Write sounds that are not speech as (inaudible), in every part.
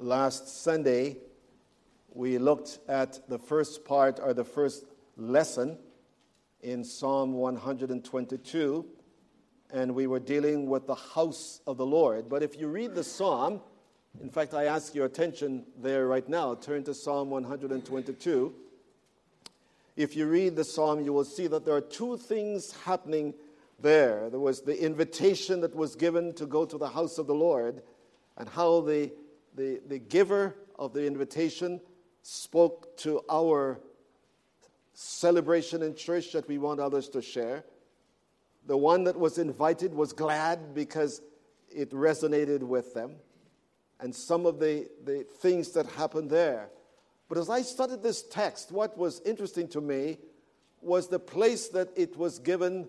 Last Sunday, we looked at the first part or the first lesson in Psalm 122, and we were dealing with the house of the Lord. But if you read the psalm, in fact, I ask your attention there right now. Turn to Psalm 122. If you read the psalm, you will see that there are two things happening there. There was the invitation that was given to go to the house of the Lord, and how the the, the giver of the invitation spoke to our celebration in church that we want others to share. The one that was invited was glad because it resonated with them, and some of the, the things that happened there. But as I studied this text, what was interesting to me was the place that it was given,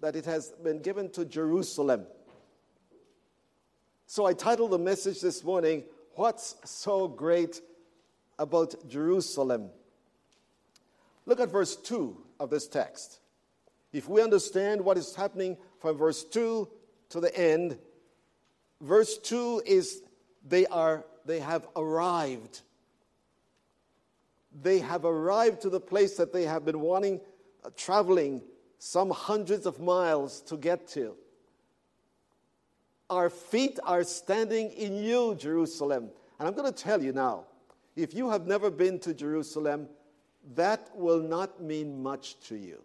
that it has been given to Jerusalem. So I titled the message this morning, What's So Great About Jerusalem? Look at verse 2 of this text. If we understand what is happening from verse 2 to the end, verse 2 is they are they have arrived. They have arrived to the place that they have been wanting uh, traveling some hundreds of miles to get to. Our feet are standing in you, Jerusalem. And I'm going to tell you now if you have never been to Jerusalem, that will not mean much to you.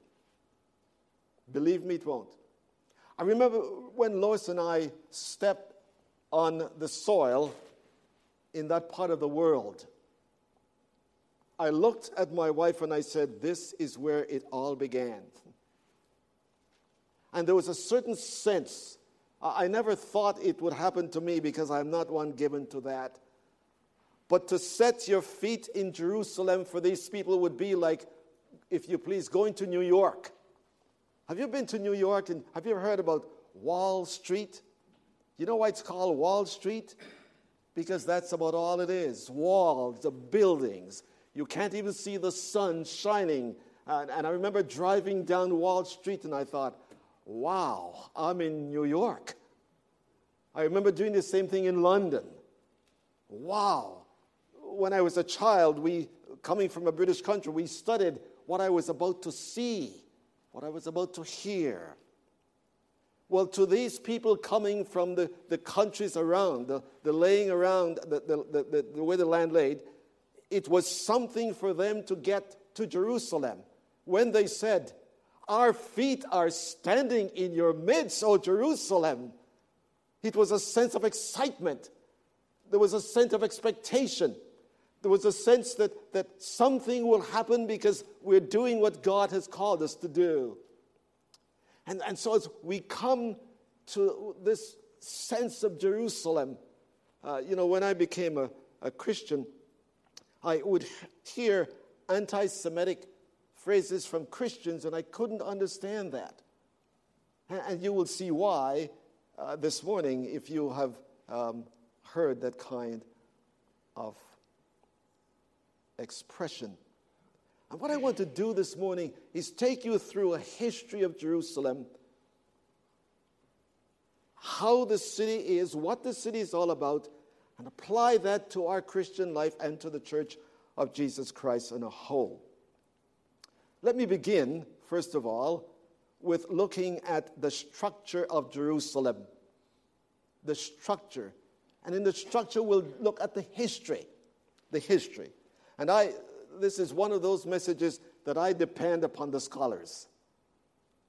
Believe me, it won't. I remember when Lois and I stepped on the soil in that part of the world. I looked at my wife and I said, This is where it all began. And there was a certain sense I never thought it would happen to me because I'm not one given to that. But to set your feet in Jerusalem for these people would be like, if you please, going to New York. Have you been to New York and have you ever heard about Wall Street? You know why it's called Wall Street? Because that's about all it is walls, the buildings. You can't even see the sun shining. And, and I remember driving down Wall Street and I thought, wow, I'm in New York. I remember doing the same thing in London. Wow. When I was a child, we, coming from a British country, we studied what I was about to see, what I was about to hear. Well, to these people coming from the, the countries around, the, the laying around, the, the, the, the way the land laid, it was something for them to get to Jerusalem. When they said, our feet are standing in your midst, O Jerusalem. It was a sense of excitement. There was a sense of expectation. There was a sense that, that something will happen because we're doing what God has called us to do. And, and so as we come to this sense of Jerusalem, uh, you know, when I became a, a Christian, I would hear anti Semitic phrases from Christians, and I couldn't understand that. And you will see why uh, this morning if you have um, heard that kind of expression. And what I want to do this morning is take you through a history of Jerusalem, how the city is, what the city is all about, and apply that to our Christian life and to the church of Jesus Christ in a whole. Let me begin, first of all, with looking at the structure of Jerusalem. The structure. And in the structure, we'll look at the history. The history. And I, this is one of those messages that I depend upon the scholars.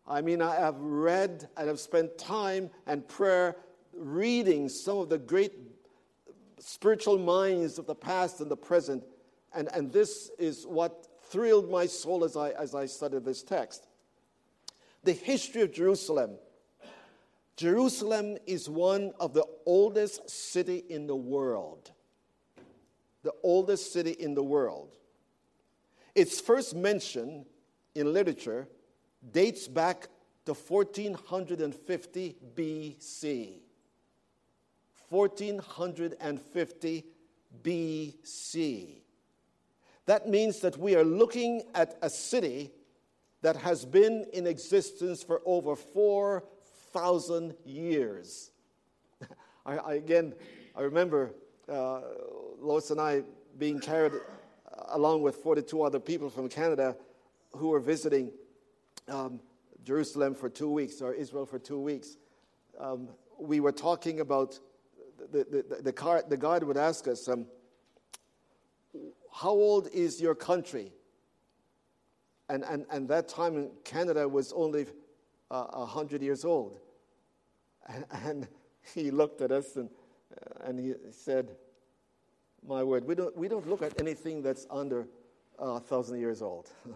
I mean, I have read and have spent time and prayer reading some of the great spiritual minds of the past and the present. And, and this is what thrilled my soul as I, as I studied this text. The history of Jerusalem. Jerusalem is one of the oldest city in the world. The oldest city in the world. Its first mention in literature dates back to 1450 BC. 1450 BC. That means that we are looking at a city that has been in existence for over 4,000 years. (laughs) I, I, again, I remember uh, Lois and I being carried along with 42 other people from Canada who were visiting um, Jerusalem for two weeks or Israel for two weeks. Um, we were talking about the, the, the, car, the guide would ask us, um, How old is your country? And, and, and that time in Canada was only uh, 100 years old. And, (laughs) and, he looked at us and, uh, and he said, My word, we don't, we don't look at anything that's under uh, a thousand years old. (laughs)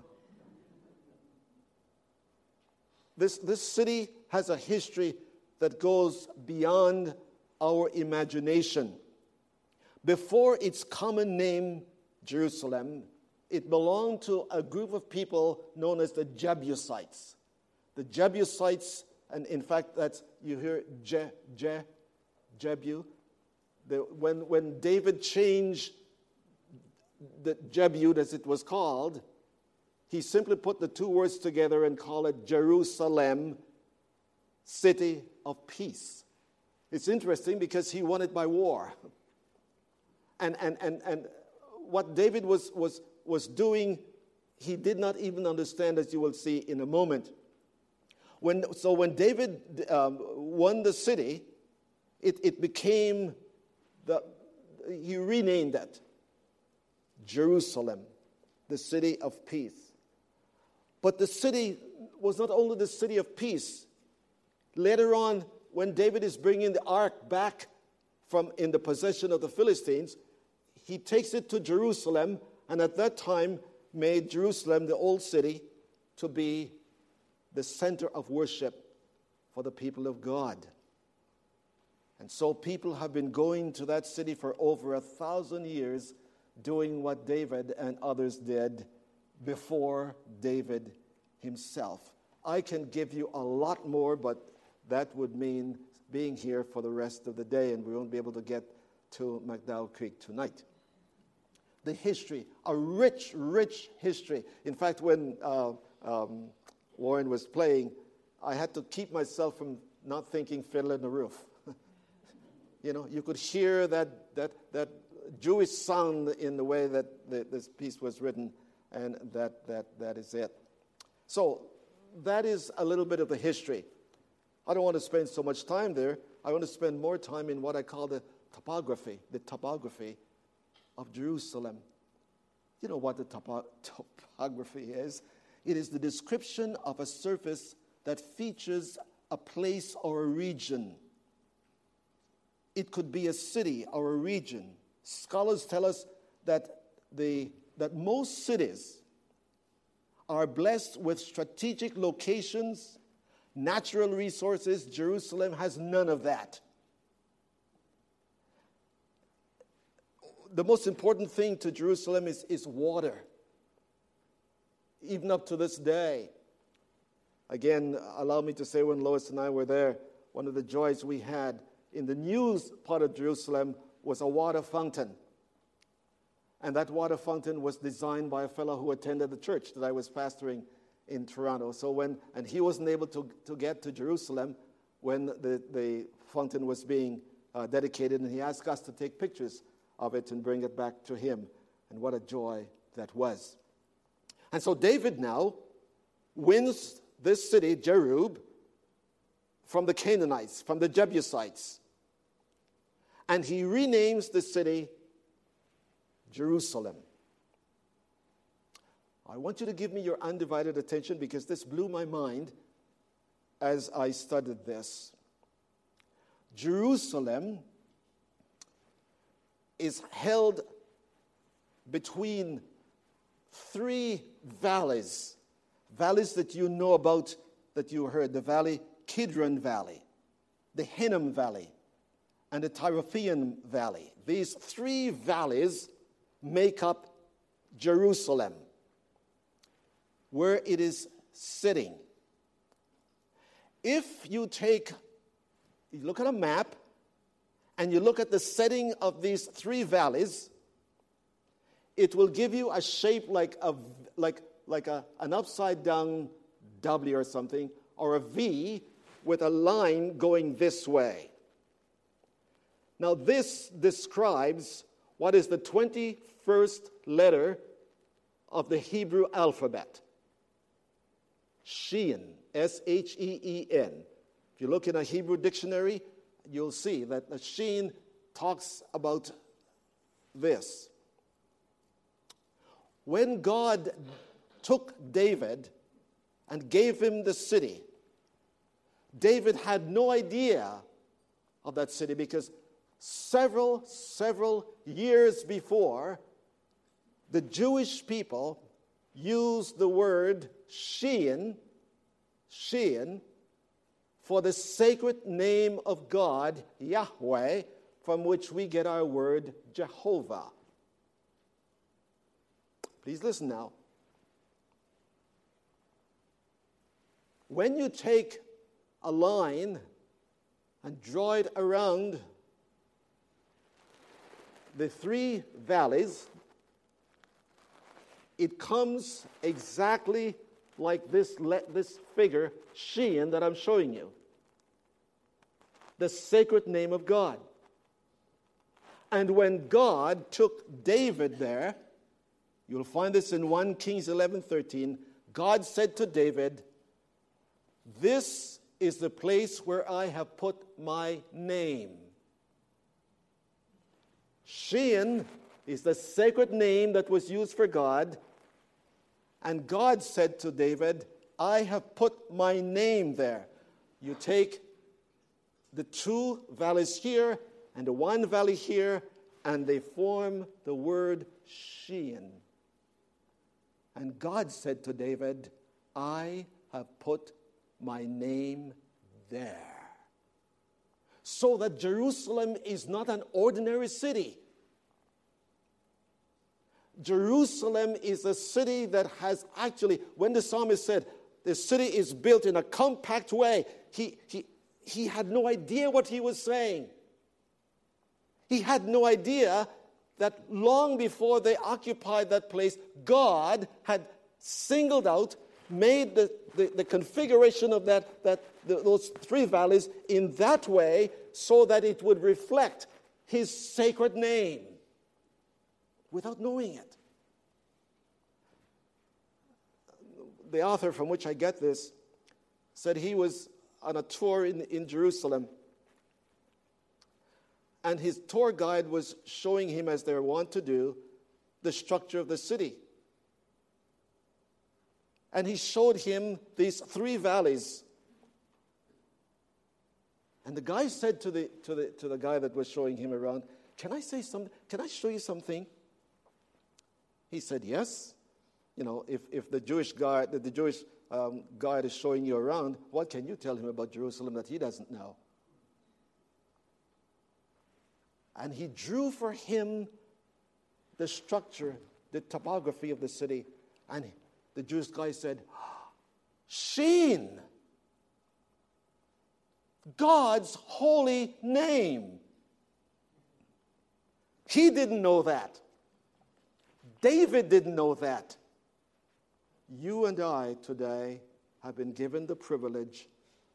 this, this city has a history that goes beyond our imagination. Before its common name, Jerusalem, it belonged to a group of people known as the Jebusites. The Jebusites, and in fact, that's you hear Je, Je, Jebu. The, when, when David changed the Jebud, as it was called, he simply put the two words together and called it Jerusalem, city of peace. It's interesting because he won it by war. And, and, and, and what David was, was, was doing, he did not even understand, as you will see in a moment. When, so when David um, won the city, it, it became the, he renamed that Jerusalem, the city of peace. But the city was not only the city of peace. Later on, when David is bringing the ark back from in the possession of the Philistines, he takes it to Jerusalem, and at that time made Jerusalem, the old city, to be the center of worship for the people of God. And so people have been going to that city for over a thousand years, doing what David and others did before David himself. I can give you a lot more, but that would mean being here for the rest of the day, and we won't be able to get to McDowell Creek tonight. The history, a rich, rich history. In fact, when uh, um, Warren was playing, I had to keep myself from not thinking Fiddler on the Roof. (laughs) you know, you could hear that, that, that Jewish sound in the way that the, this piece was written, and that, that, that is it. So, that is a little bit of the history. I don't want to spend so much time there. I want to spend more time in what I call the topography, the topography of Jerusalem. You know what the topo- topography is? It is the description of a surface that features a place or a region. It could be a city or a region. Scholars tell us that, the, that most cities are blessed with strategic locations, natural resources. Jerusalem has none of that. The most important thing to Jerusalem is, is water even up to this day. Again, allow me to say when Lois and I were there, one of the joys we had in the news part of Jerusalem was a water fountain. And that water fountain was designed by a fellow who attended the church that I was pastoring in Toronto. So when, and he wasn't able to, to get to Jerusalem when the, the fountain was being uh, dedicated, and he asked us to take pictures of it and bring it back to him. And what a joy that was. And so David now wins this city, Jerub, from the Canaanites, from the Jebusites. And he renames the city Jerusalem. I want you to give me your undivided attention because this blew my mind as I studied this. Jerusalem is held between three valleys, valleys that you know about, that you heard the valley, Kidron Valley, the Hinnom Valley, and the Tyropoeon Valley. These three valleys make up Jerusalem, where it is sitting. If you take, you look at a map, and you look at the setting of these three valleys, it will give you a shape like, a, like, like a, an upside down W or something, or a V with a line going this way. Now, this describes what is the 21st letter of the Hebrew alphabet. Sheen, S H E E N. If you look in a Hebrew dictionary, you'll see that the Sheen talks about this. When God took David and gave him the city, David had no idea of that city because several, several years before, the Jewish people used the word Shein, Shein, for the sacred name of God, Yahweh, from which we get our word Jehovah. Please listen now. When you take a line and draw it around the three valleys, it comes exactly like this, this figure, Shein, that I'm showing you. The sacred name of God. And when God took David there, you'll find this in 1 Kings 11 13, God said to David, This is the place where I have put my name. Shein is the sacred name that was used for God. And God said to David, I have put my name there. You take the two valleys here and the one valley here, and they form the word Shein. And God said to David, I have put my name there. So that Jerusalem is not an ordinary city. Jerusalem is a city that has actually, when the psalmist said, the city is built in a compact way, he, he, he had no idea what he was saying. He had no idea that long before they occupied that place, God had singled out, made the, the, the configuration of that, that the, those three valleys in that way so that it would reflect his sacred name without knowing it. The author from which I get this said he was on a tour in, in Jerusalem and his tour guide was showing him, as they're wont to do, the structure of the city. And he showed him these three valleys. And the guy said to the, to the, to the guy that was showing him around, Can I say something? Can I show you something? He said, Yes. You know, if, if the Jewish guy, the, the Jewish um, is showing you around, what can you tell him about Jerusalem that he doesn't know? and he drew for him the structure, the topography of the city. And the Jewish guy said, Sheen, God's holy name. He didn't know that. David didn't know that. You and I today have been given the privilege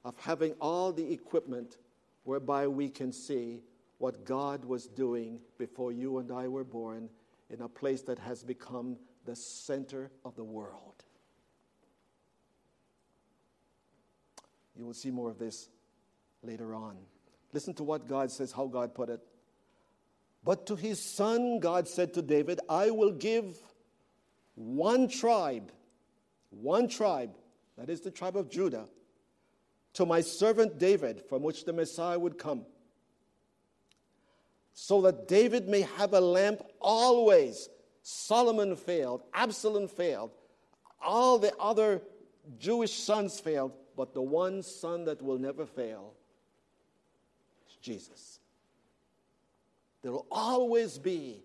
of having all the equipment whereby we can see what God was doing before you and I were born in a place that has become the center of the world. You will see more of this later on. Listen to what God says, how God put it. But to his son, God said to David, I will give one tribe, one tribe, that is the tribe of Judah, to my servant David, from which the Messiah would come so that David may have a lamp always. Solomon failed, Absalom failed, all the other Jewish sons failed, but the one son that will never fail is Jesus. There will always be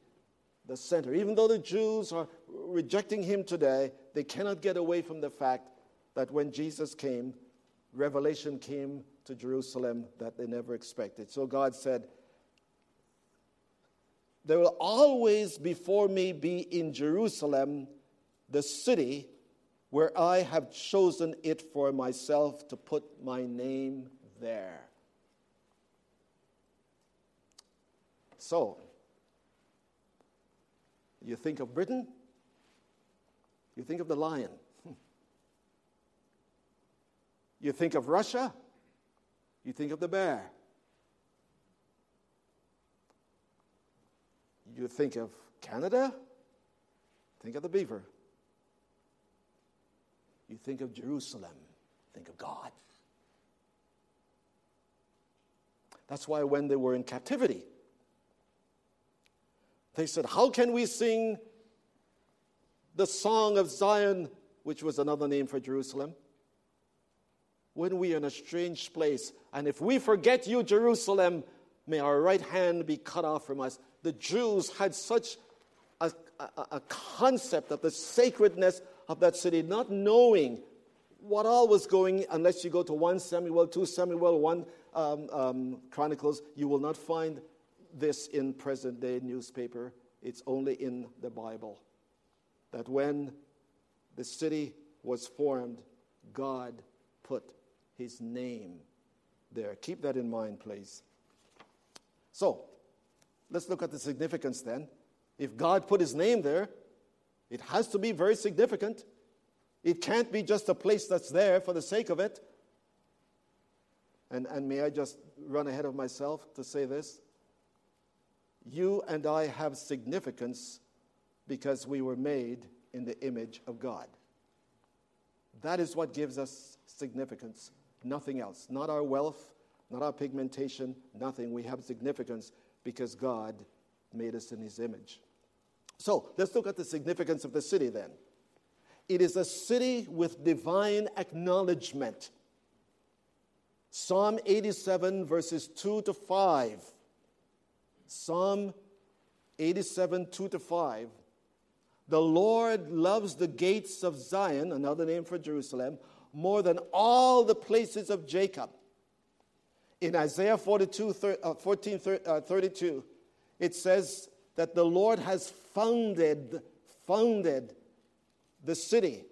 the center. Even though the Jews are rejecting him today, they cannot get away from the fact that when Jesus came, revelation came to Jerusalem that they never expected. So God said, there will always before me be in Jerusalem the city where I have chosen it for myself to put my name there. So, you think of Britain, you think of the lion. You think of Russia, you think of the bear. You think of Canada, think of the beaver. You think of Jerusalem, think of God. That's why when they were in captivity, they said, How can we sing the song of Zion, which was another name for Jerusalem, when we are in a strange place? And if we forget you, Jerusalem, may our right hand be cut off from us. The Jews had such a, a, a concept of the sacredness of that city, not knowing what all was going, unless you go to 1 Samuel, 2 Samuel, 1 um, um, Chronicles, you will not find this in present day newspaper. It's only in the Bible. That when the city was formed, God put his name there. Keep that in mind, please. So, let's look at the significance then. If God put his name there, it has to be very significant. It can't be just a place that's there for the sake of it. And, and may I just run ahead of myself to say this? You and I have significance because we were made in the image of God. That is what gives us significance, nothing else. Not our wealth, not our pigmentation, nothing. We have significance because God made us in His image. So let's look at the significance of the city then. It is a city with divine acknowledgement. Psalm 87, verses 2 to 5 Psalm 87, 2 to 5. The Lord loves the gates of Zion, another name for Jerusalem, more than all the places of Jacob. In Isaiah 42, 14, uh, 32, it says that the Lord has founded, founded the city,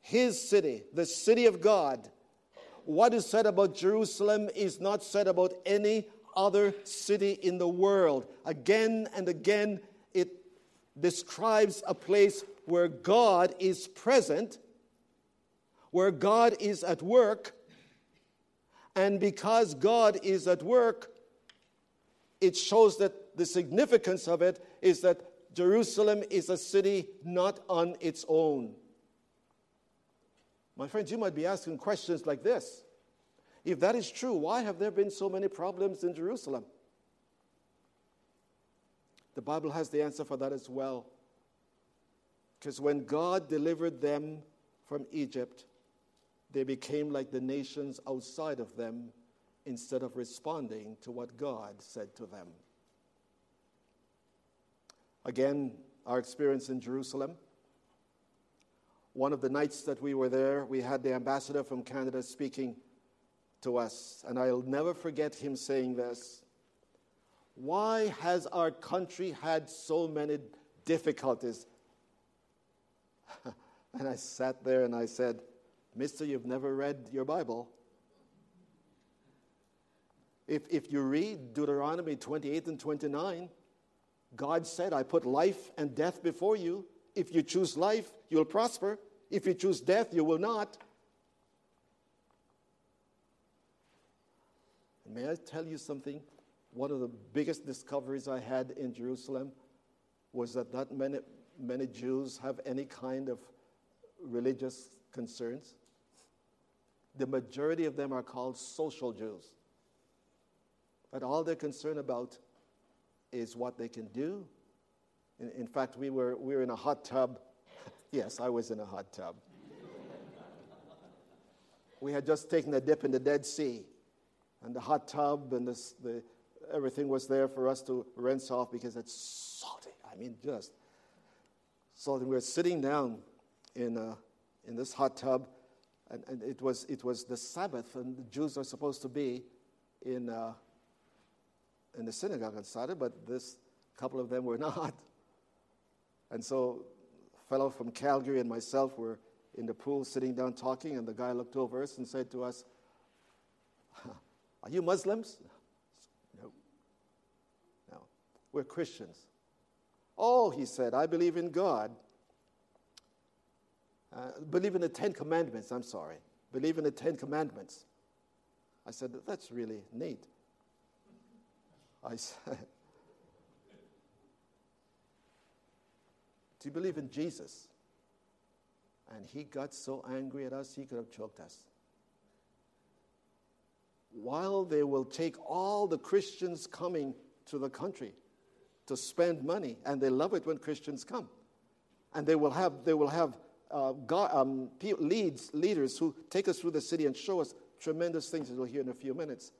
his city, the city of God. What is said about Jerusalem is not said about any other city in the world. Again and again, describes a place where God is present, where God is at work. And because God is at work, it shows that the significance of it is that Jerusalem is a city not on its own. My friends, you might be asking questions like this if that is true, why have there been so many problems in Jerusalem? The Bible has the answer for that as well. Because when God delivered them from Egypt, they became like the nations outside of them instead of responding to what God said to them. Again, our experience in Jerusalem. One of the nights that we were there, we had the ambassador from Canada speaking to us, and I'll never forget him saying this. Why has our country had so many difficulties? (laughs) and I sat there and I said, Mister, you've never read your Bible. If, if you read Deuteronomy 28 and 29, God said, I put life and death before you. If you choose life, you'll prosper. If you choose death, you will not. May I tell you something? One of the biggest discoveries I had in Jerusalem was that not many, many Jews have any kind of religious concerns. The majority of them are called social Jews. But all they're concerned about is what they can do. In, in fact, we were, we were in a hot tub. (laughs) yes, I was in a hot tub. we had just taken a dip in the Dead Sea and the hot tub and this, the, everything was there for us to rinse off because it's salty. I mean, just salty. We were sitting down in, uh, in this hot tub, and, and, it, was, it was the Sabbath, and the Jews are supposed to be in, uh, in the synagogue on Saturday, but this couple of them were (laughs) not. And so, a fellow from Calgary and myself were in the pool sitting down talking, and the guy looked over us and said to us, are you Muslims? No. No. We're Christians. Oh, he said, I believe in God. Uh, believe in the Ten Commandments, I'm sorry. Believe in the Ten Commandments. I said, That's really neat. I said, (laughs) Do you believe in Jesus? And he got so angry at us, he could have choked us. While they will take all the Christians coming to the country to spend money, and they love it when Christians come. And they will have, they will have uh, God, um, leads, leaders who take us through the city and show us tremendous things that we'll hear in a few minutes.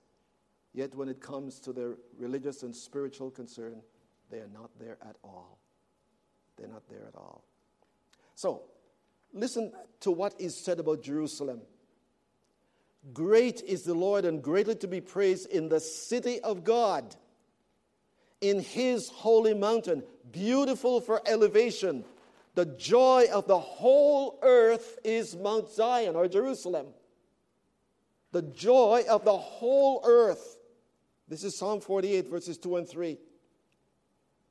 Yet when it comes to their religious and spiritual concern, they are not there at all. They're not there at all. So, listen to what is said about Jerusalem. Great is the Lord and greatly to be praised in the city of God, in his holy mountain, beautiful for elevation. The joy of the whole earth is Mount Zion or Jerusalem. The joy of the whole earth. This is Psalm 48, verses 2 and 3.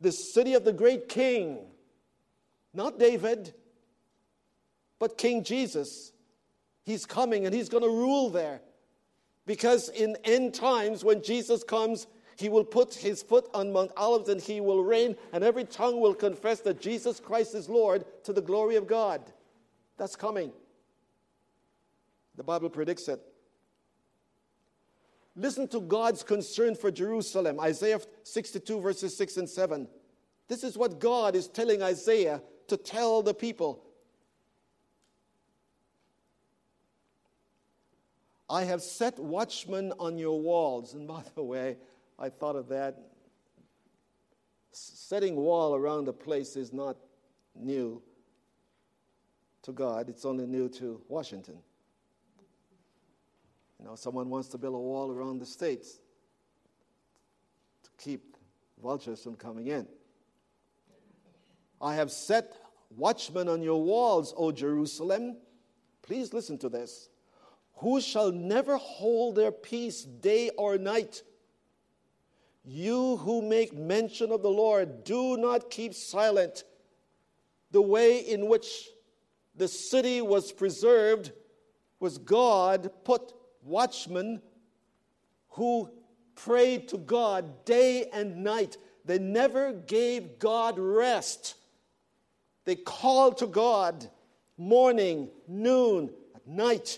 The city of the great king not David, but King Jesus. He's coming and he's going to rule there. Because in end times, when Jesus comes, he will put his foot on Mount Olives and he will reign, and every tongue will confess that Jesus Christ is Lord to the glory of God. That's coming. The Bible predicts it. Listen to God's concern for Jerusalem. Isaiah 62, verses 6 and 7. This is what God is telling Isaiah to tell the people. I have set watchmen on your walls. And by the way, I thought of that. Setting wall around a place is not new to God, it's only new to Washington. You know, someone wants to build a wall around the states to keep vultures from coming in. I have set watchmen on your walls, O Jerusalem. Please listen to this. Who shall never hold their peace day or night? You who make mention of the Lord, do not keep silent. The way in which the city was preserved was God put watchmen who prayed to God day and night. They never gave God rest. They called to God morning, noon, at night.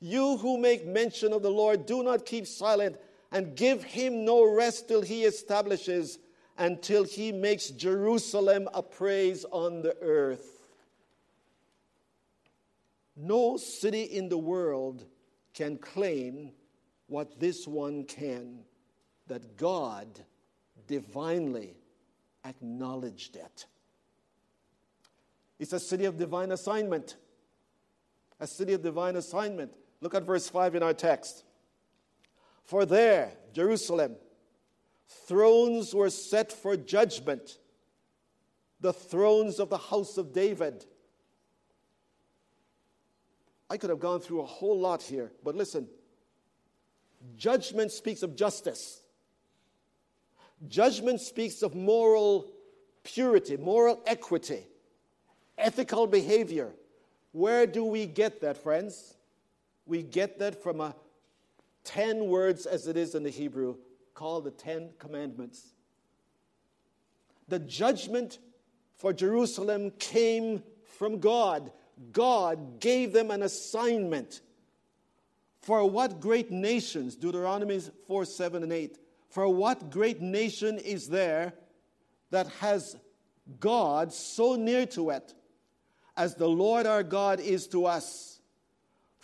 You who make mention of the Lord, do not keep silent and give him no rest till he establishes, until he makes Jerusalem a praise on the earth. No city in the world can claim what this one can that God divinely acknowledged it. It's a city of divine assignment. A city of divine assignment. Look at verse 5 in our text. For there, Jerusalem, thrones were set for judgment, the thrones of the house of David. I could have gone through a whole lot here, but listen. Judgment speaks of justice. Judgment speaks of moral purity, moral equity ethical behavior. Where do we get that, friends? We get that from a 10 words, as it is in the Hebrew, called the Ten Commandments. The judgment for Jerusalem came from God. God gave them an assignment. For what great nations, Deuteronomy 4 7 and 8, for what great nation is there that has God so near to it as the Lord our God is to us.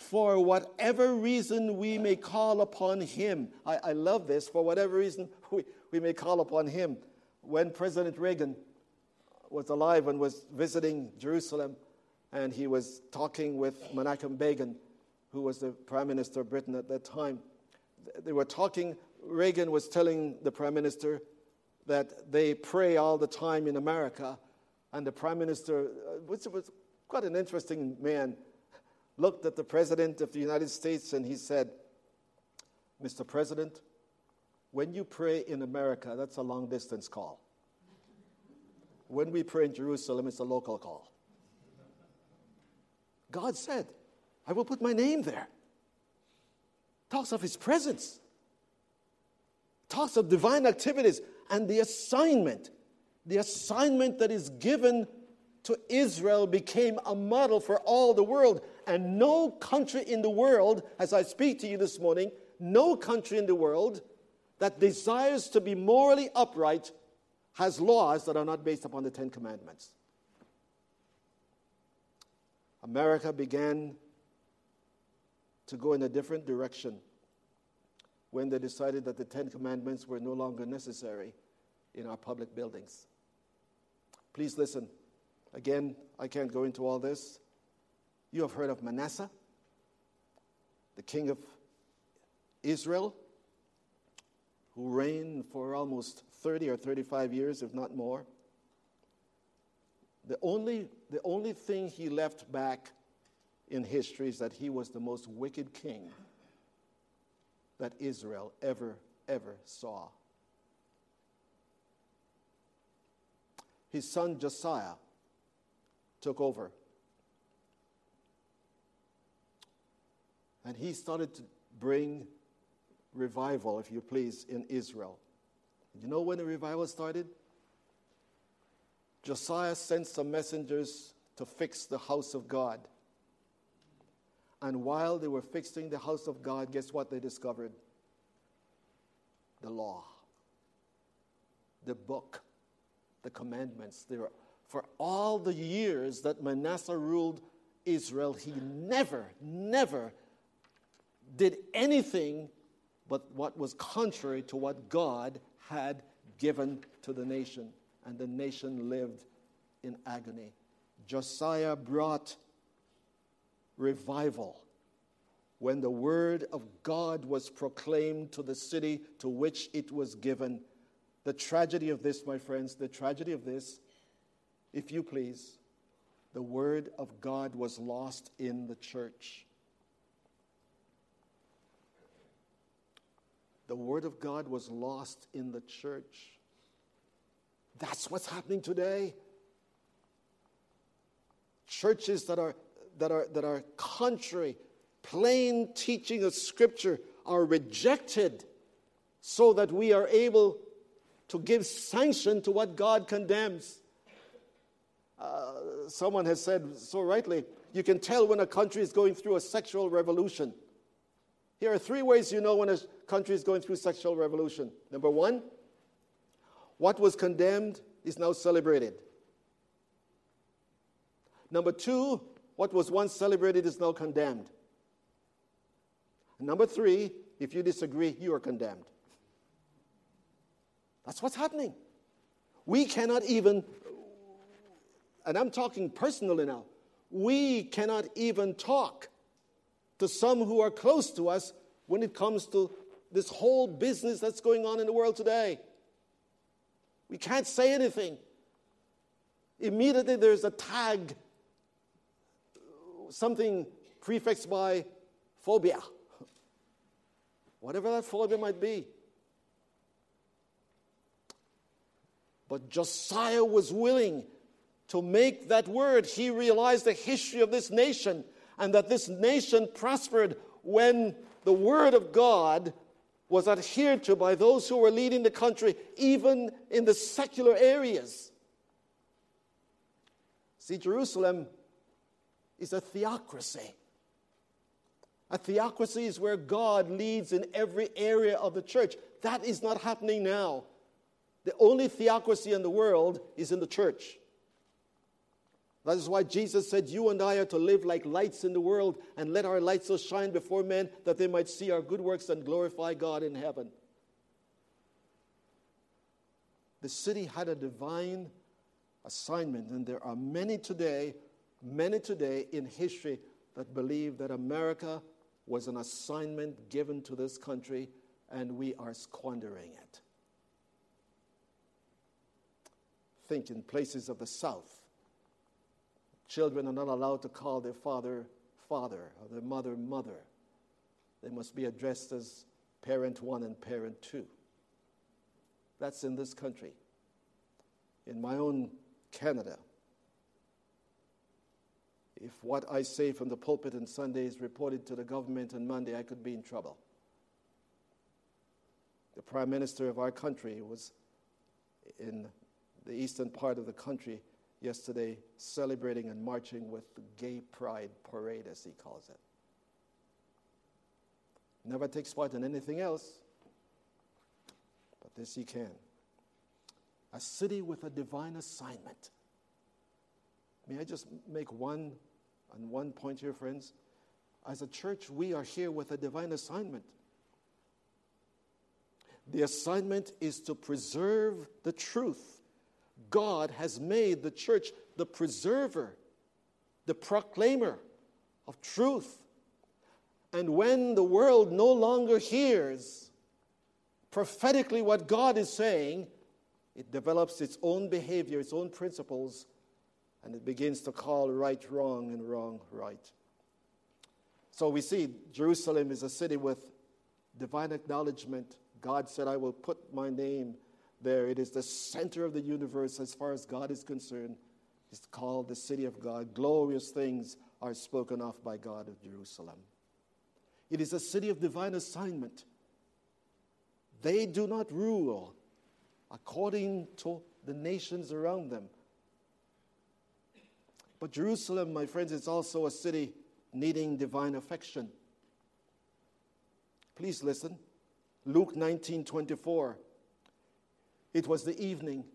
For whatever reason we may call upon him. I, I love this. For whatever reason (laughs) we, we may call upon him. When President Reagan was alive and was visiting Jerusalem, and he was talking with Menachem Begin, who was the Prime Minister of Britain at that time. They were talking, Reagan was telling the Prime Minister that they pray all the time in America. And the Prime Minister, uh, which was quite an interesting man, looked at the President of the United States and he said, Mr. President, When you pray in America, that's a long distance call. When we pray in Jerusalem, it's a local call. God said, I will put my name there. Talks of his presence, talks of divine activities, and the assignment. The assignment that is given to Israel became a model for all the world. And no country in the world, as I speak to you this morning, no country in the world that desires to be morally upright has laws that are not based upon the Ten Commandments. America began to go in a different direction when they decided that the Ten Commandments were no longer necessary in our public buildings. Please listen. Again, I can't go into all this. You have heard of Manasseh, the king of Israel, who reigned for almost 30 or 35 years, if not more. The only, the only thing he left back in history is that he was the most wicked king that Israel ever, ever saw. His son Josiah took over. And he started to bring revival, if you please, in Israel. You know when the revival started? Josiah sent some messengers to fix the house of God. And while they were fixing the house of God, guess what they discovered? The law, the book, the commandments. They for all the years that Manasseh ruled Israel, he never, never did anything but what was contrary to what God had given to the nation. And the nation lived in agony. Josiah brought revival when the word of God was proclaimed to the city to which it was given. The tragedy of this, my friends, the tragedy of this, if you please, the word of God was lost in the church. The word of God was lost in the church. That's what's happening today. Churches that are, that are, that are contrary, plain teaching of Scripture are rejected so that we are able to give sanction to what God condemns. Uh, someone has said so rightly you can tell when a country is going through a sexual revolution. Here are three ways you know when a country is going through sexual revolution. Number one, what was condemned is now celebrated. Number two, what was once celebrated is now condemned. number three, if you disagree, you are condemned. That's what's happening. We cannot even, and I'm talking personally now, we cannot even talk to some who are close to us when it comes to this whole business that's going on in the world today. We can't say anything. Immediately there's a tag, something prefixed by phobia, whatever that phobia might be. But Josiah was willing to make that word. He realized the history of this nation and that this nation prospered when the word of God was adhered to by those who were leading the country, even in the secular areas. See, Jerusalem is a theocracy. A theocracy is where God leads in every area of the church. That is not happening now. The only theocracy in the world is in the church. That is why Jesus said, You and I are to live like lights in the world and let our light so shine before men that they might see our good works and glorify God in heaven. The city had a divine assignment, and there are many today, many today in history that believe that America was an assignment given to this country and we are squandering it. Think in places of the South Children are not allowed to call their father father or their mother mother. They must be addressed as parent one and parent two. that's in this country, in my own Canada, if what I say from the pulpit on Sunday is reported to the government on Monday, I could be in trouble. The prime minister of our country was in the eastern part of the country yesterday celebrating and marching with the gay pride parade, as he calls it. Never takes part in anything else, but this he can. A city with a divine assignment. May I just make one and one point here, friends? As a church, we are here with a divine assignment. The assignment is to preserve the truth. God has made the church the preserver, the proclaimer of truth. And when the world no longer hears prophetically what God is saying, it develops its own behavior, its own principles, and it begins to call right wrong and wrong right. So we see Jerusalem is a city with divine acknowledgement. God said, I will put my name there. It is the center of the universe as far as God is concerned. It's called the city of God. Glorious things are spoken of by God of Jerusalem. It is a city of divine assignment. They do not rule according to the nations around them. But Jerusalem, my friends, is also a city needing divine affection. Please listen. Luke 19 24. It was the evening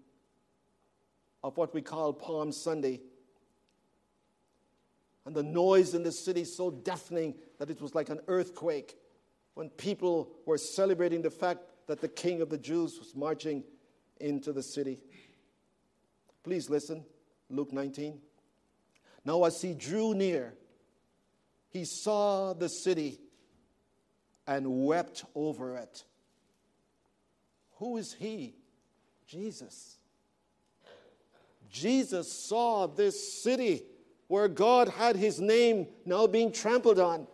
of what we call Palm Sunday. And the noise in the city so deafening that it was like an earthquake when people were celebrating the fact that the king of the Jews was marching into the city. Please listen, Luke 19. Now, as he drew near, he saw the city and wept over it. Who is he? Jesus. Jesus saw this city where God had his name now being trampled on.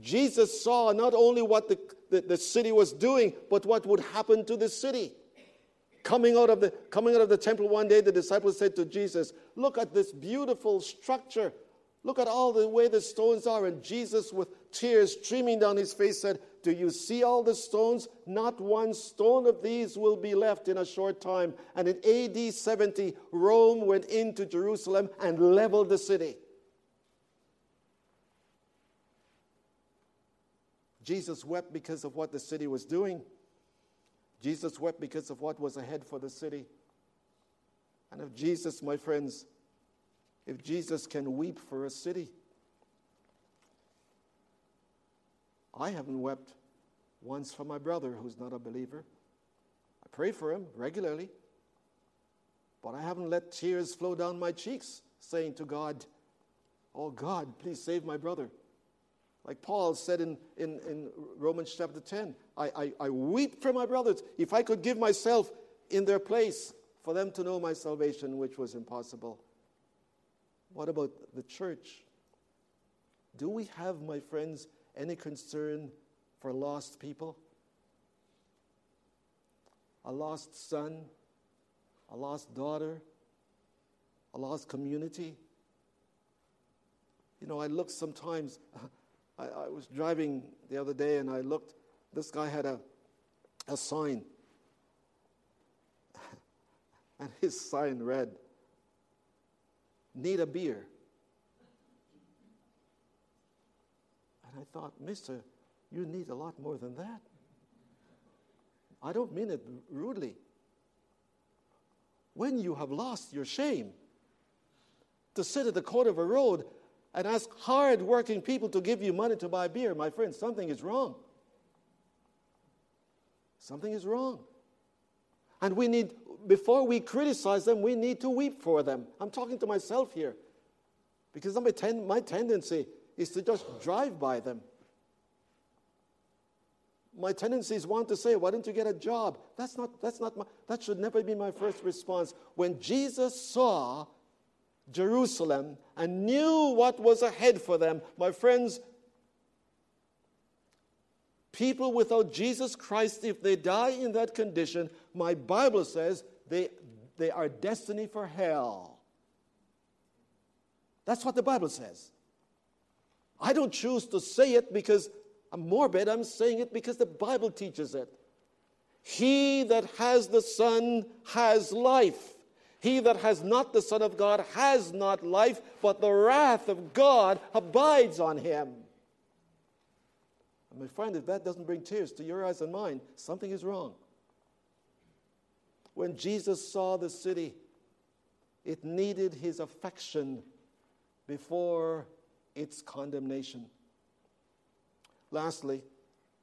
Jesus saw not only what the, the, the, city was doing, but what would happen to the city. Coming out, of the, coming out of the temple one day, the disciples said to Jesus, Look at this beautiful structure. Look at all the way the stones are. And Jesus, with tears streaming down his face, said, Do you see all the stones? Not one stone of these will be left in a short time. And in AD 70, Rome went into Jerusalem and leveled the city. Jesus wept because of what the city was doing. Jesus wept because of what was ahead for the city. And if Jesus, my friends, if Jesus can weep for a city, I haven't wept once for my brother who's not a believer. I pray for him regularly, but I haven't let tears flow down my cheeks saying to God, Oh God, please save my brother. Like Paul said in, in, in Romans chapter 10, I, I, I weep for my brothers. If I could give myself in their place for them to know my salvation, which was impossible. What about the church? Do we have, my friends, any concern for lost people? A lost son, a lost daughter, a lost community? You know, I look sometimes. (laughs) I, I, was driving the other day and I looked, this guy had a, a sign. (laughs) and his sign read, Need a beer. I thought, Mister, you need a lot more than that. I don't mean it rudely. When you have lost your shame, to sit at the corner of a road and ask hard working people to give you money to buy beer, my friend, something is wrong. Something is wrong. And we need, before we criticize them, we need to weep for them. I'm talking to myself here. Because my, ten, my tendency is to just drive by them. My tendencies want to say, why don't you get a job? That's not, that's not my, that should never be my first response. When Jesus saw Jerusalem and knew what was ahead for them. My friends, People without Jesus Christ, if they die in that condition, my Bible says they, they are destined for hell. That's what the Bible says. I don't choose to say it because I'm morbid, I'm saying it because the Bible teaches it. He that has the Son has life. He that has not the Son of God has not life, but the wrath of God abides on him. And my friend, if that doesn't bring tears to your eyes and mine, something is wrong. When Jesus saw the city, it needed his affection before its condemnation. Lastly,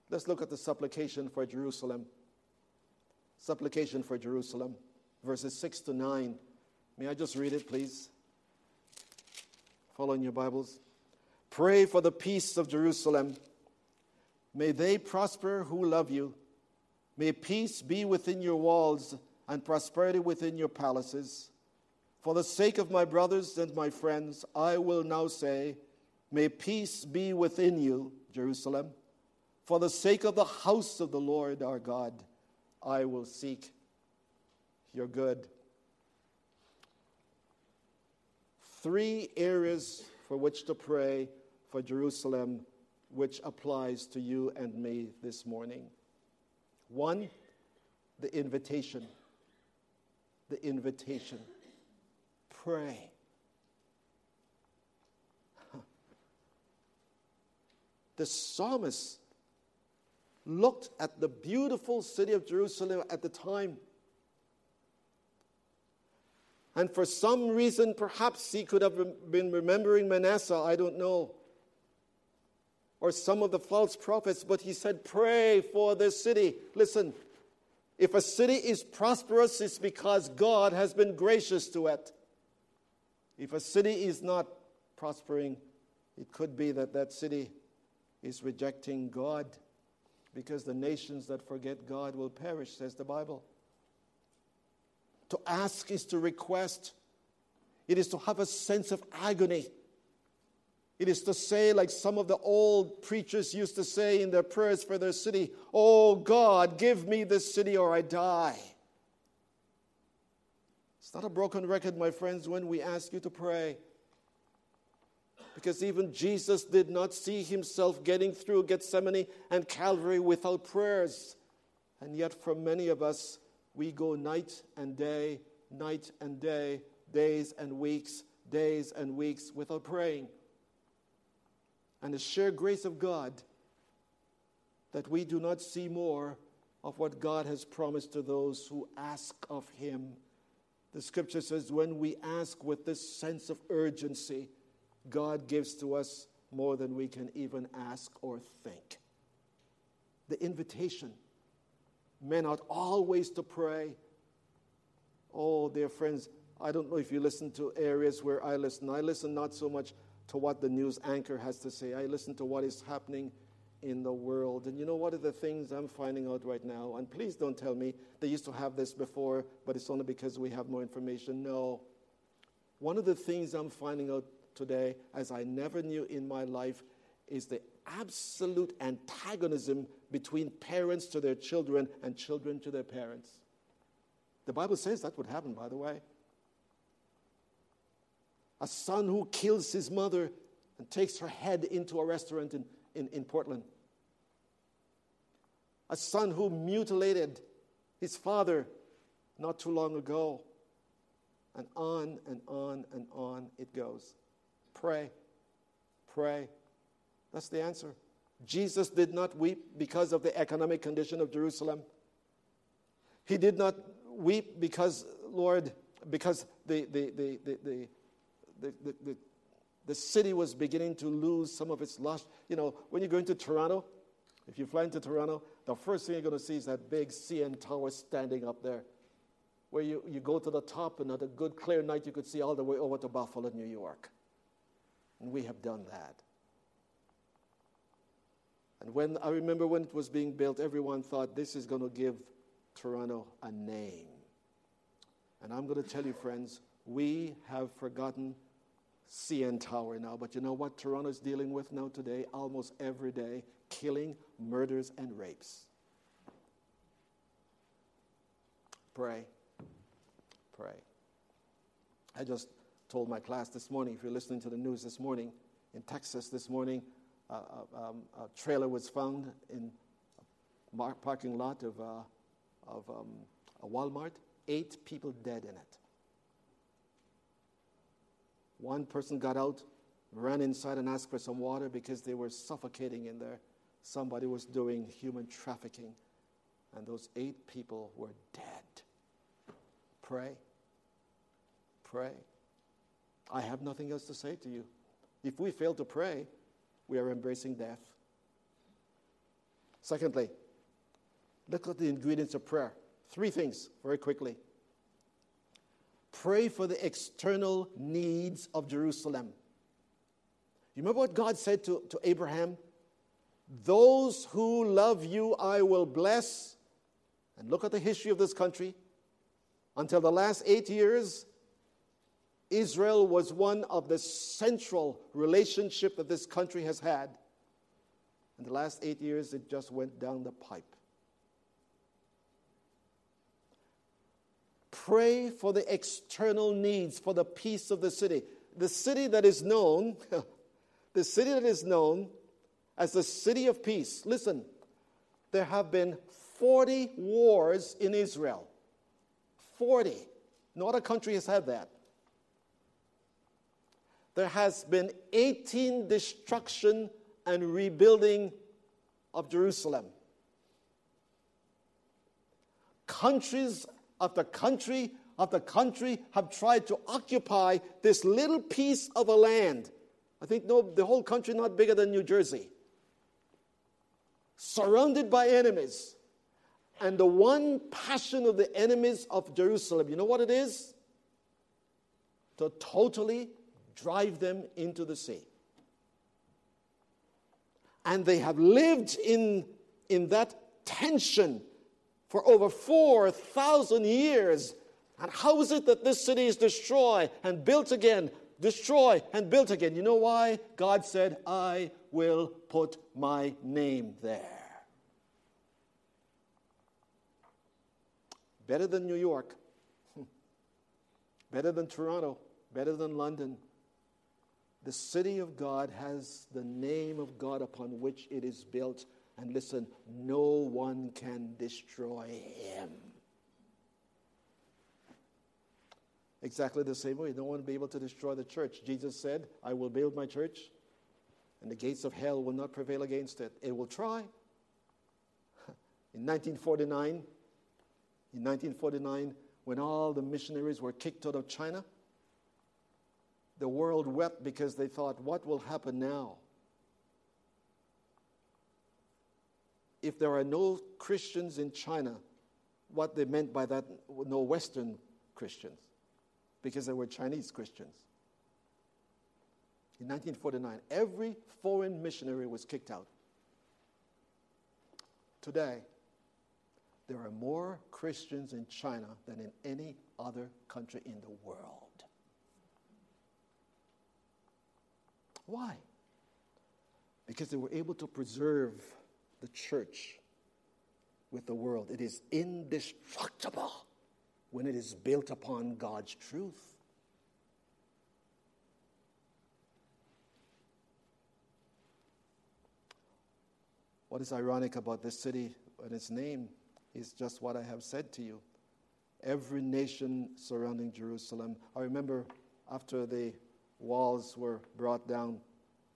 let's look at the supplication for Jerusalem. Supplication for Jerusalem, verses 6 to 9. May I just read it, please? Follow in your Bibles. Pray for the peace of Jerusalem. May they prosper who love you. May peace be within your walls and prosperity within your palaces. For the sake of my brothers and my friends, I will now say, May peace be within you, Jerusalem. For the sake of the house of the Lord our God, I will seek your good. Three areas for which to pray for Jerusalem, which applies to you and me this morning. One, the invitation. The invitation pray. The psalmist looked at the beautiful city of Jerusalem at the time. And for some reason, perhaps he could have been remembering Manasseh, I don't know, or some of the false prophets, but he said, Pray for this city. Listen, if a city is prosperous, it's because God has been gracious to it. If a city is not prospering, it could be that that city is rejecting God because the nations that forget God will perish, says the Bible. To ask is to request, it is to have a sense of agony. It is to say, like some of the old preachers used to say in their prayers for their city, Oh God, give me this city or I die. It's not a broken record, my friends, when we ask you to pray. Because even Jesus did not see himself getting through Gethsemane and Calvary without prayers. And yet, for many of us, we go night and day, night and day, days and weeks, days and weeks without praying. And the sheer grace of God that we do not see more of what God has promised to those who ask of Him the scripture says, when we ask with this sense of urgency, God gives to us more than we can even ask or think. The invitation, men ought always to pray. Oh, dear friends, I don't know if you listen to areas where I listen. I listen not so much to what the news anchor has to say, I listen to what is happening in the world. And you know, what are the things I'm finding out right now? And please don't tell me they used to have this before, but it's only because we have more information. No. One of the things I'm finding out today, as I never knew in my life, is the absolute antagonism between parents to their children and children to their parents. The Bible says that would happen, by the way. A son who kills his mother and takes her head into a restaurant in, in, in Portland a son who mutilated his father not too long ago. And on and on and on it goes. Pray. Pray. That's the answer. Jesus did not weep because of the economic condition of Jerusalem. He did not weep because, Lord, because the, the, the, the, the, the, the, the city was beginning to lose some of its lust. You know, when you go into Toronto, if you fly into Toronto, the first thing you're going to see is that big CN Tower standing up there, where you, you go to the top, and on a good clear night, you could see all the way over to Buffalo, New York. And we have done that. And when I remember when it was being built, everyone thought this is going to give Toronto a name. And I'm going to tell you, friends, we have forgotten CN Tower now. But you know what Toronto is dealing with now today? Almost every day killing, murders, and rapes. Pray. Pray. I just told my class this morning, if you're listening to the news this morning, in Texas this morning, uh, um, a trailer was found in a parking lot of, uh, of um, a Walmart, eight people dead in it. One person got out, ran inside, and asked for some water because they were suffocating in there. Somebody was doing human trafficking, and those eight people were dead. Pray. Pray. I have nothing else to say to you. If we fail to pray, we are embracing death. Secondly, look at the ingredients of prayer. Three things, very quickly. Pray for the external needs of Jerusalem. You remember what God said to, to Abraham? Those who love you, I will bless. And look at the history of this country. Until the last eight years, Israel was one of the central relationship that this country has had. In the last eight years, it just went down the pipe. Pray for the external needs, for the peace of the city. The city that is known, (laughs) the city that is known as the city of peace. Listen, there have been 40 wars in Israel. 40. No other country has had that. There has been 18 destruction and rebuilding of Jerusalem. Countries after country after country have tried to occupy this little piece of a land. I think no, the whole country not bigger than New Jersey. Surrounded by enemies. And the one passion of the enemies of Jerusalem, you know what it is? To totally drive them into the sea. And they have lived in, in that tension for over 4,000 years. And how is it that this city is destroyed and built again, destroyed and built again? You know why? God said, I will put my name there. Better than New York, (laughs) better than Toronto, better than London. The city of God has the name of God upon which it is built. And listen, no one can destroy him. Exactly the same way, no one will be able to destroy the church. Jesus said, I will build my church, and the gates of hell will not prevail against it. It will try. In 1949, in 1949, when all the missionaries were kicked out of China, the world wept because they thought, what will happen now? If there are no Christians in China, what they meant by that, no Western Christians, because there were Chinese Christians. In 1949, every foreign missionary was kicked out. Today, there are more Christians in China than in any other country in the world. Why? Because they were able to preserve the church with the world. It is indestructible when it is built upon God's truth. What is ironic about this city and its name is just what I have said to you. Every nation surrounding Jerusalem. I remember after the walls were brought down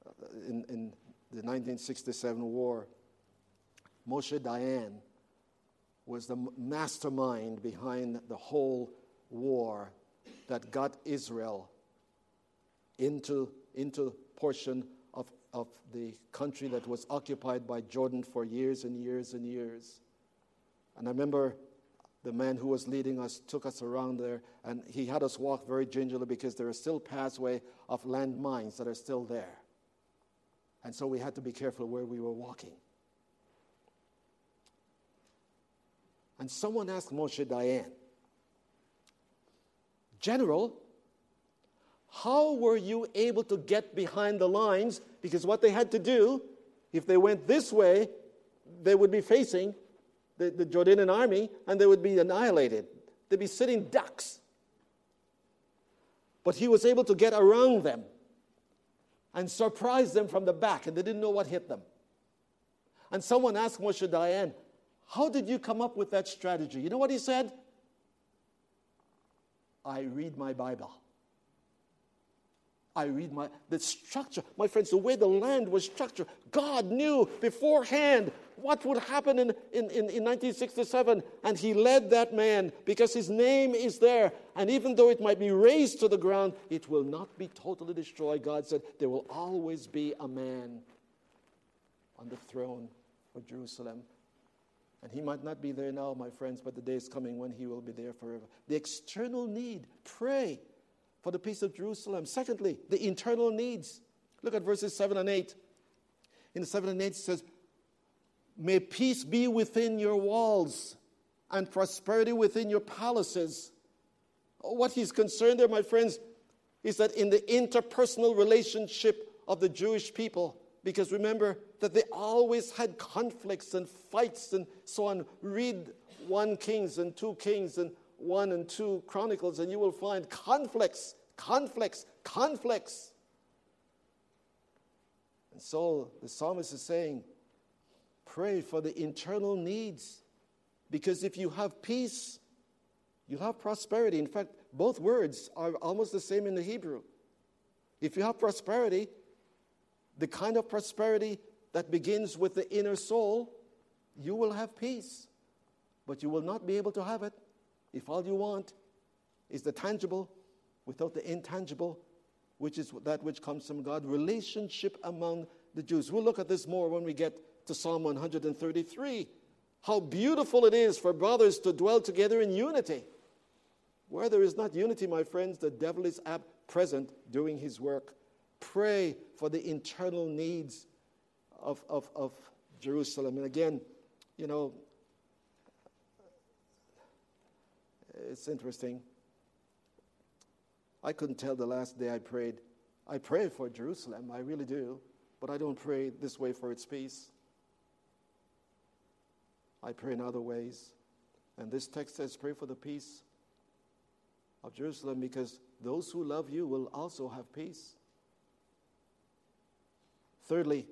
uh, in, in the 1967 war. Moshe Dayan was the mastermind behind the whole war that got Israel into, into portion of, of the country that was occupied by Jordan for years and years and years. And I remember the man who was leading us took us around there, and he had us walk very gingerly because there are still pathway of landmines that are still there. And so we had to be careful where we were walking. And someone asked Moshe Dayan, General, How were you able to get behind the lines? Because what they had to do, if they went this way, they would be facing the, the Jordanian army and they would be annihilated. They'd be sitting ducks. But he was able to get around them and surprise them from the back, and they didn't know what hit them. And someone asked Moshe Dayan, How did you come up with that strategy? You know what he said? I read my Bible. I read my the structure. My friends, the way the land was structured, God knew beforehand what would happen in, in, in, in 1967. And he led that man because his name is there. And even though it might be razed to the ground, it will not be totally destroyed. God said, There will always be a man on the throne of Jerusalem. And he might not be there now, my friends, but the day is coming when he will be there forever. The external need, pray for the peace of Jerusalem. Secondly, the internal needs. Look at verses 7 and 8. In 7 and 8 it says, May peace be within your walls and prosperity within your palaces. What he's concerned there, my friends, is that in the interpersonal relationship of the Jewish people, because remember that they always had conflicts and fights and so on. Read 1 Kings and 2 Kings and 1 and 2 Chronicles, and you will find conflicts, conflicts, conflicts. And so the psalmist is saying, pray for the internal needs. Because if you have peace, you'll have prosperity. In fact, both words are almost the same in the Hebrew. If you have prosperity, the kind of prosperity that begins with the inner soul, you will have peace. But you will not be able to have it if all you want is the tangible without the intangible, which is that which comes from God, relationship among the Jews. We'll look at this more when we get to Psalm 133. How beautiful it is for brothers to dwell together in unity. Where there is not unity, my friends, the devil is at present doing his work. Pray for the internal needs of, of, of Jerusalem. And again, you know, it's interesting. I couldn't tell the last day I prayed. I pray for Jerusalem, I really do, but I don't pray this way for its peace. I pray in other ways. And this text says, Pray for the peace of Jerusalem because those who love you will also have peace. Thirdly,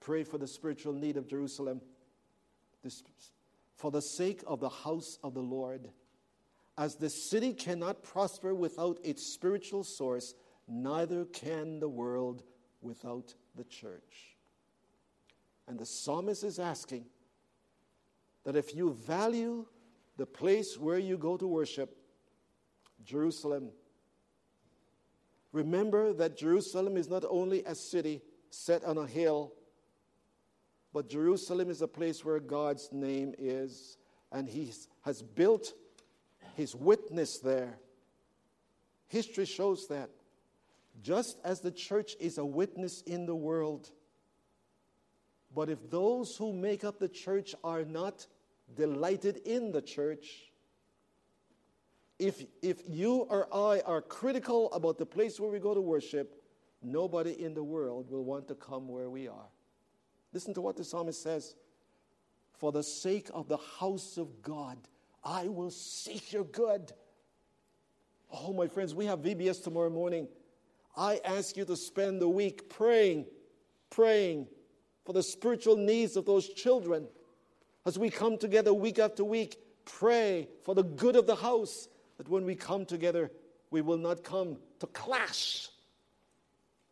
pray for the spiritual need of Jerusalem for the sake of the house of the Lord. As the city cannot prosper without its spiritual source, neither can the world without the church. And the psalmist is asking that if you value the place where you go to worship, Jerusalem, remember that Jerusalem is not only a city set on a hill, but Jerusalem is a place where God's name is, and He has built his witness there. History shows that. Just as the church is a witness in the world, but if those who make up the church are not delighted in the church, if, if you or I are critical about the place where we go to worship, nobody in the world will want to come where we are. Listen to what the psalmist says For the sake of the house of God, I will seek your good. Oh, my friends, we have VBS tomorrow morning. I ask you to spend the week praying, praying for the spiritual needs of those children. As we come together week after week, pray for the good of the house, that when we come together, we will not come to clash.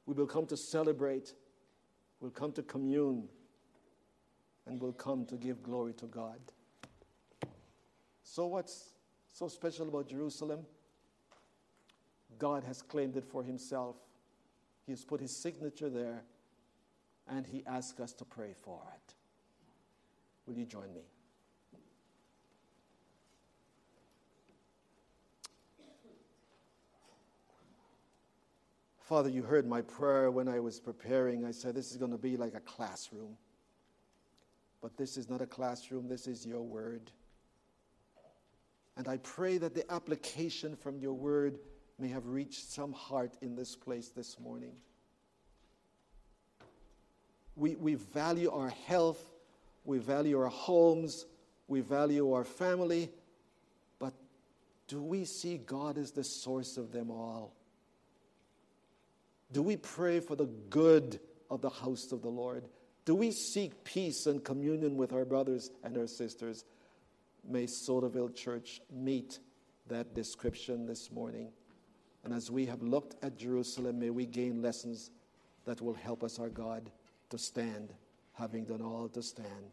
We will come to celebrate. We'll come to commune. And we'll come to give glory to God. So, what's so special about Jerusalem? God has claimed it for himself. He has put his signature there, and he asks us to pray for it. Will you join me? Father, you heard my prayer when I was preparing. I said, This is going to be like a classroom. But this is not a classroom, this is your word. And I pray that the application from your word may have reached some heart in this place this morning. We, we value our health, we value our homes, we value our family, but do we see God as the source of them all? Do we pray for the good of the house of the Lord? Do we seek peace and communion with our brothers and our sisters? May Sodaville Church meet that description this morning. And as we have looked at Jerusalem, may we gain lessons that will help us, our God, to stand, having done all to stand.